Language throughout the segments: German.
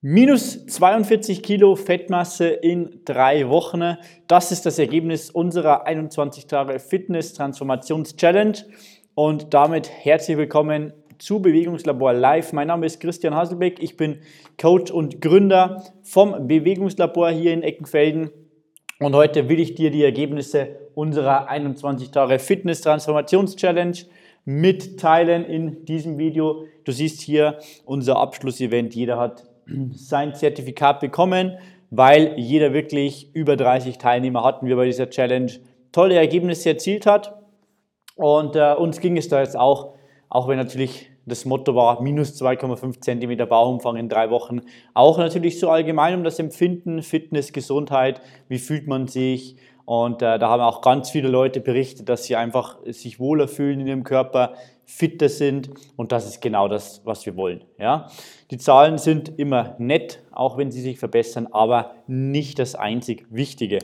Minus 42 Kilo Fettmasse in drei Wochen. Das ist das Ergebnis unserer 21 Tage Fitness Transformations Challenge. Und damit herzlich willkommen zu Bewegungslabor Live. Mein Name ist Christian Hasselbeck. Ich bin Coach und Gründer vom Bewegungslabor hier in Eckenfelden. Und heute will ich dir die Ergebnisse unserer 21 Tage Fitness Transformations Challenge mitteilen in diesem Video. Du siehst hier unser Abschlussevent. Jeder hat sein Zertifikat bekommen, weil jeder wirklich über 30 Teilnehmer hatten. Wir bei dieser Challenge tolle Ergebnisse erzielt hat. Und äh, uns ging es da jetzt auch, auch wenn natürlich das Motto war, minus 2,5 cm Bauchumfang in drei Wochen, auch natürlich so allgemein um das Empfinden, Fitness, Gesundheit, wie fühlt man sich, und äh, da haben auch ganz viele Leute berichtet, dass sie einfach sich wohler fühlen in ihrem Körper, fitter sind und das ist genau das, was wir wollen. Ja? Die Zahlen sind immer nett, auch wenn sie sich verbessern, aber nicht das einzig Wichtige.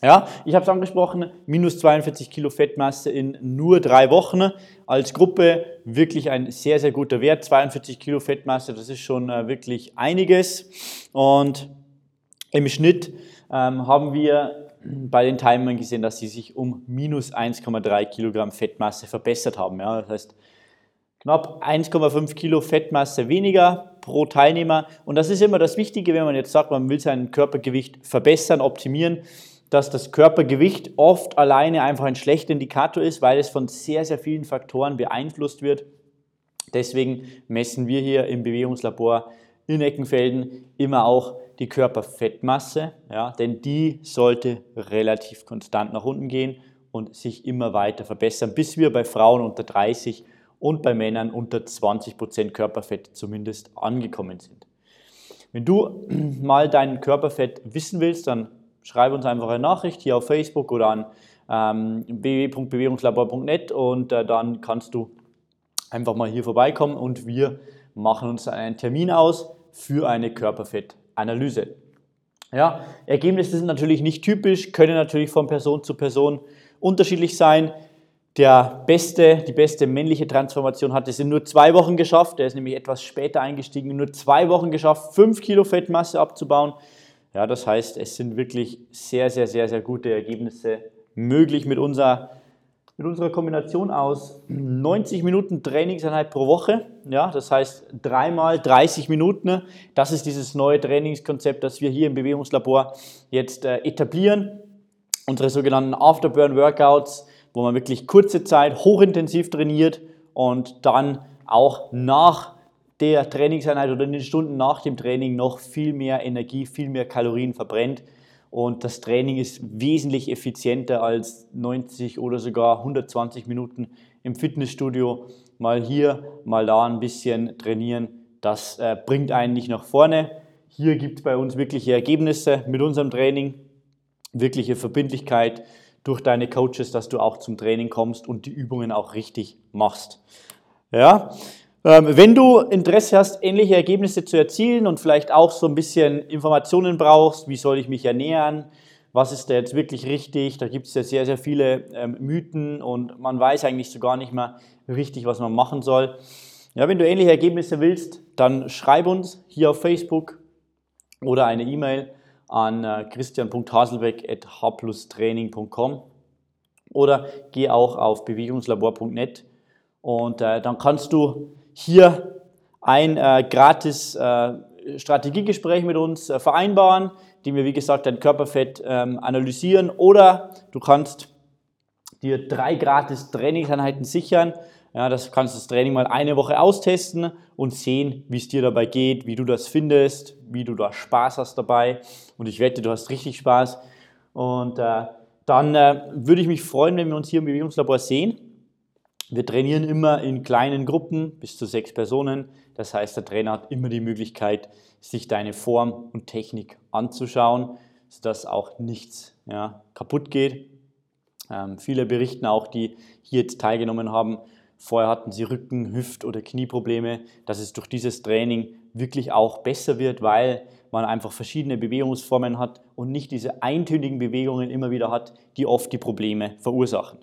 Ja, ich habe es angesprochen, minus 42 Kilo Fettmasse in nur drei Wochen. Als Gruppe wirklich ein sehr, sehr guter Wert. 42 Kilo Fettmasse, das ist schon äh, wirklich einiges. Und im Schnitt ähm, haben wir bei den Teilnehmern gesehen, dass sie sich um minus 1,3 Kilogramm Fettmasse verbessert haben. Ja, das heißt, knapp 1,5 Kilo Fettmasse weniger pro Teilnehmer. Und das ist immer das Wichtige, wenn man jetzt sagt, man will sein Körpergewicht verbessern, optimieren, dass das Körpergewicht oft alleine einfach ein schlechter Indikator ist, weil es von sehr, sehr vielen Faktoren beeinflusst wird. Deswegen messen wir hier im Bewegungslabor in Eckenfelden immer auch die Körperfettmasse, ja, denn die sollte relativ konstant nach unten gehen und sich immer weiter verbessern, bis wir bei Frauen unter 30 und bei Männern unter 20% Körperfett zumindest angekommen sind. Wenn du mal dein Körperfett wissen willst, dann schreib uns einfach eine Nachricht hier auf Facebook oder an ähm, www.bewegungslabor.net und äh, dann kannst du einfach mal hier vorbeikommen und wir machen uns einen Termin aus für eine Körperfettanalyse. Ja, Ergebnisse sind natürlich nicht typisch, können natürlich von Person zu Person unterschiedlich sein. Der beste, die beste männliche Transformation hat es in nur zwei Wochen geschafft. Der ist nämlich etwas später eingestiegen, in nur zwei Wochen geschafft, fünf Kilo Fettmasse abzubauen. Ja, das heißt, es sind wirklich sehr, sehr, sehr, sehr gute Ergebnisse möglich mit unserer mit unserer Kombination aus 90 Minuten Trainingseinheit pro Woche. Ja, das heißt dreimal 30 Minuten. Das ist dieses neue Trainingskonzept, das wir hier im Bewegungslabor jetzt äh, etablieren. Unsere sogenannten Afterburn-Workouts, wo man wirklich kurze Zeit hochintensiv trainiert und dann auch nach der Trainingseinheit oder in den Stunden nach dem Training noch viel mehr Energie, viel mehr Kalorien verbrennt. Und das Training ist wesentlich effizienter als 90 oder sogar 120 Minuten im Fitnessstudio. Mal hier, mal da ein bisschen trainieren. Das äh, bringt einen nicht nach vorne. Hier gibt es bei uns wirkliche Ergebnisse mit unserem Training, wirkliche Verbindlichkeit durch deine Coaches, dass du auch zum Training kommst und die Übungen auch richtig machst. Ja, wenn du Interesse hast, ähnliche Ergebnisse zu erzielen und vielleicht auch so ein bisschen Informationen brauchst, wie soll ich mich ernähren, was ist da jetzt wirklich richtig, da gibt es ja sehr, sehr viele ähm, Mythen und man weiß eigentlich so gar nicht mehr richtig, was man machen soll. Ja, wenn du ähnliche Ergebnisse willst, dann schreib uns hier auf Facebook oder eine E-Mail an äh, christian.haselbeck.hplustraining.com oder geh auch auf bewegungslabor.net und äh, dann kannst du hier ein äh, gratis äh, Strategiegespräch mit uns äh, vereinbaren, dem wir, wie gesagt, dein Körperfett ähm, analysieren oder du kannst dir drei gratis Trainingseinheiten sichern. Ja, das kannst du das Training mal eine Woche austesten und sehen, wie es dir dabei geht, wie du das findest, wie du da Spaß hast dabei. Und ich wette, du hast richtig Spaß. Und äh, dann äh, würde ich mich freuen, wenn wir uns hier im Bewegungslabor sehen. Wir trainieren immer in kleinen Gruppen bis zu sechs Personen. Das heißt, der Trainer hat immer die Möglichkeit, sich deine Form und Technik anzuschauen, sodass auch nichts ja, kaputt geht. Ähm, viele berichten auch, die hier jetzt teilgenommen haben, vorher hatten sie Rücken-, Hüft- oder Knieprobleme, dass es durch dieses Training wirklich auch besser wird, weil man einfach verschiedene Bewegungsformen hat und nicht diese eintönigen Bewegungen immer wieder hat, die oft die Probleme verursachen.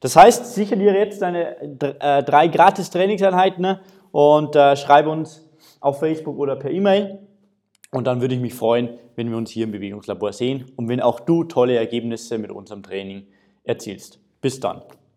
Das heißt, sicher dir jetzt deine äh, drei gratis Trainingseinheiten ne? und äh, schreibe uns auf Facebook oder per E-Mail Und dann würde ich mich freuen, wenn wir uns hier im Bewegungslabor sehen und wenn auch du tolle Ergebnisse mit unserem Training erzielst. Bis dann.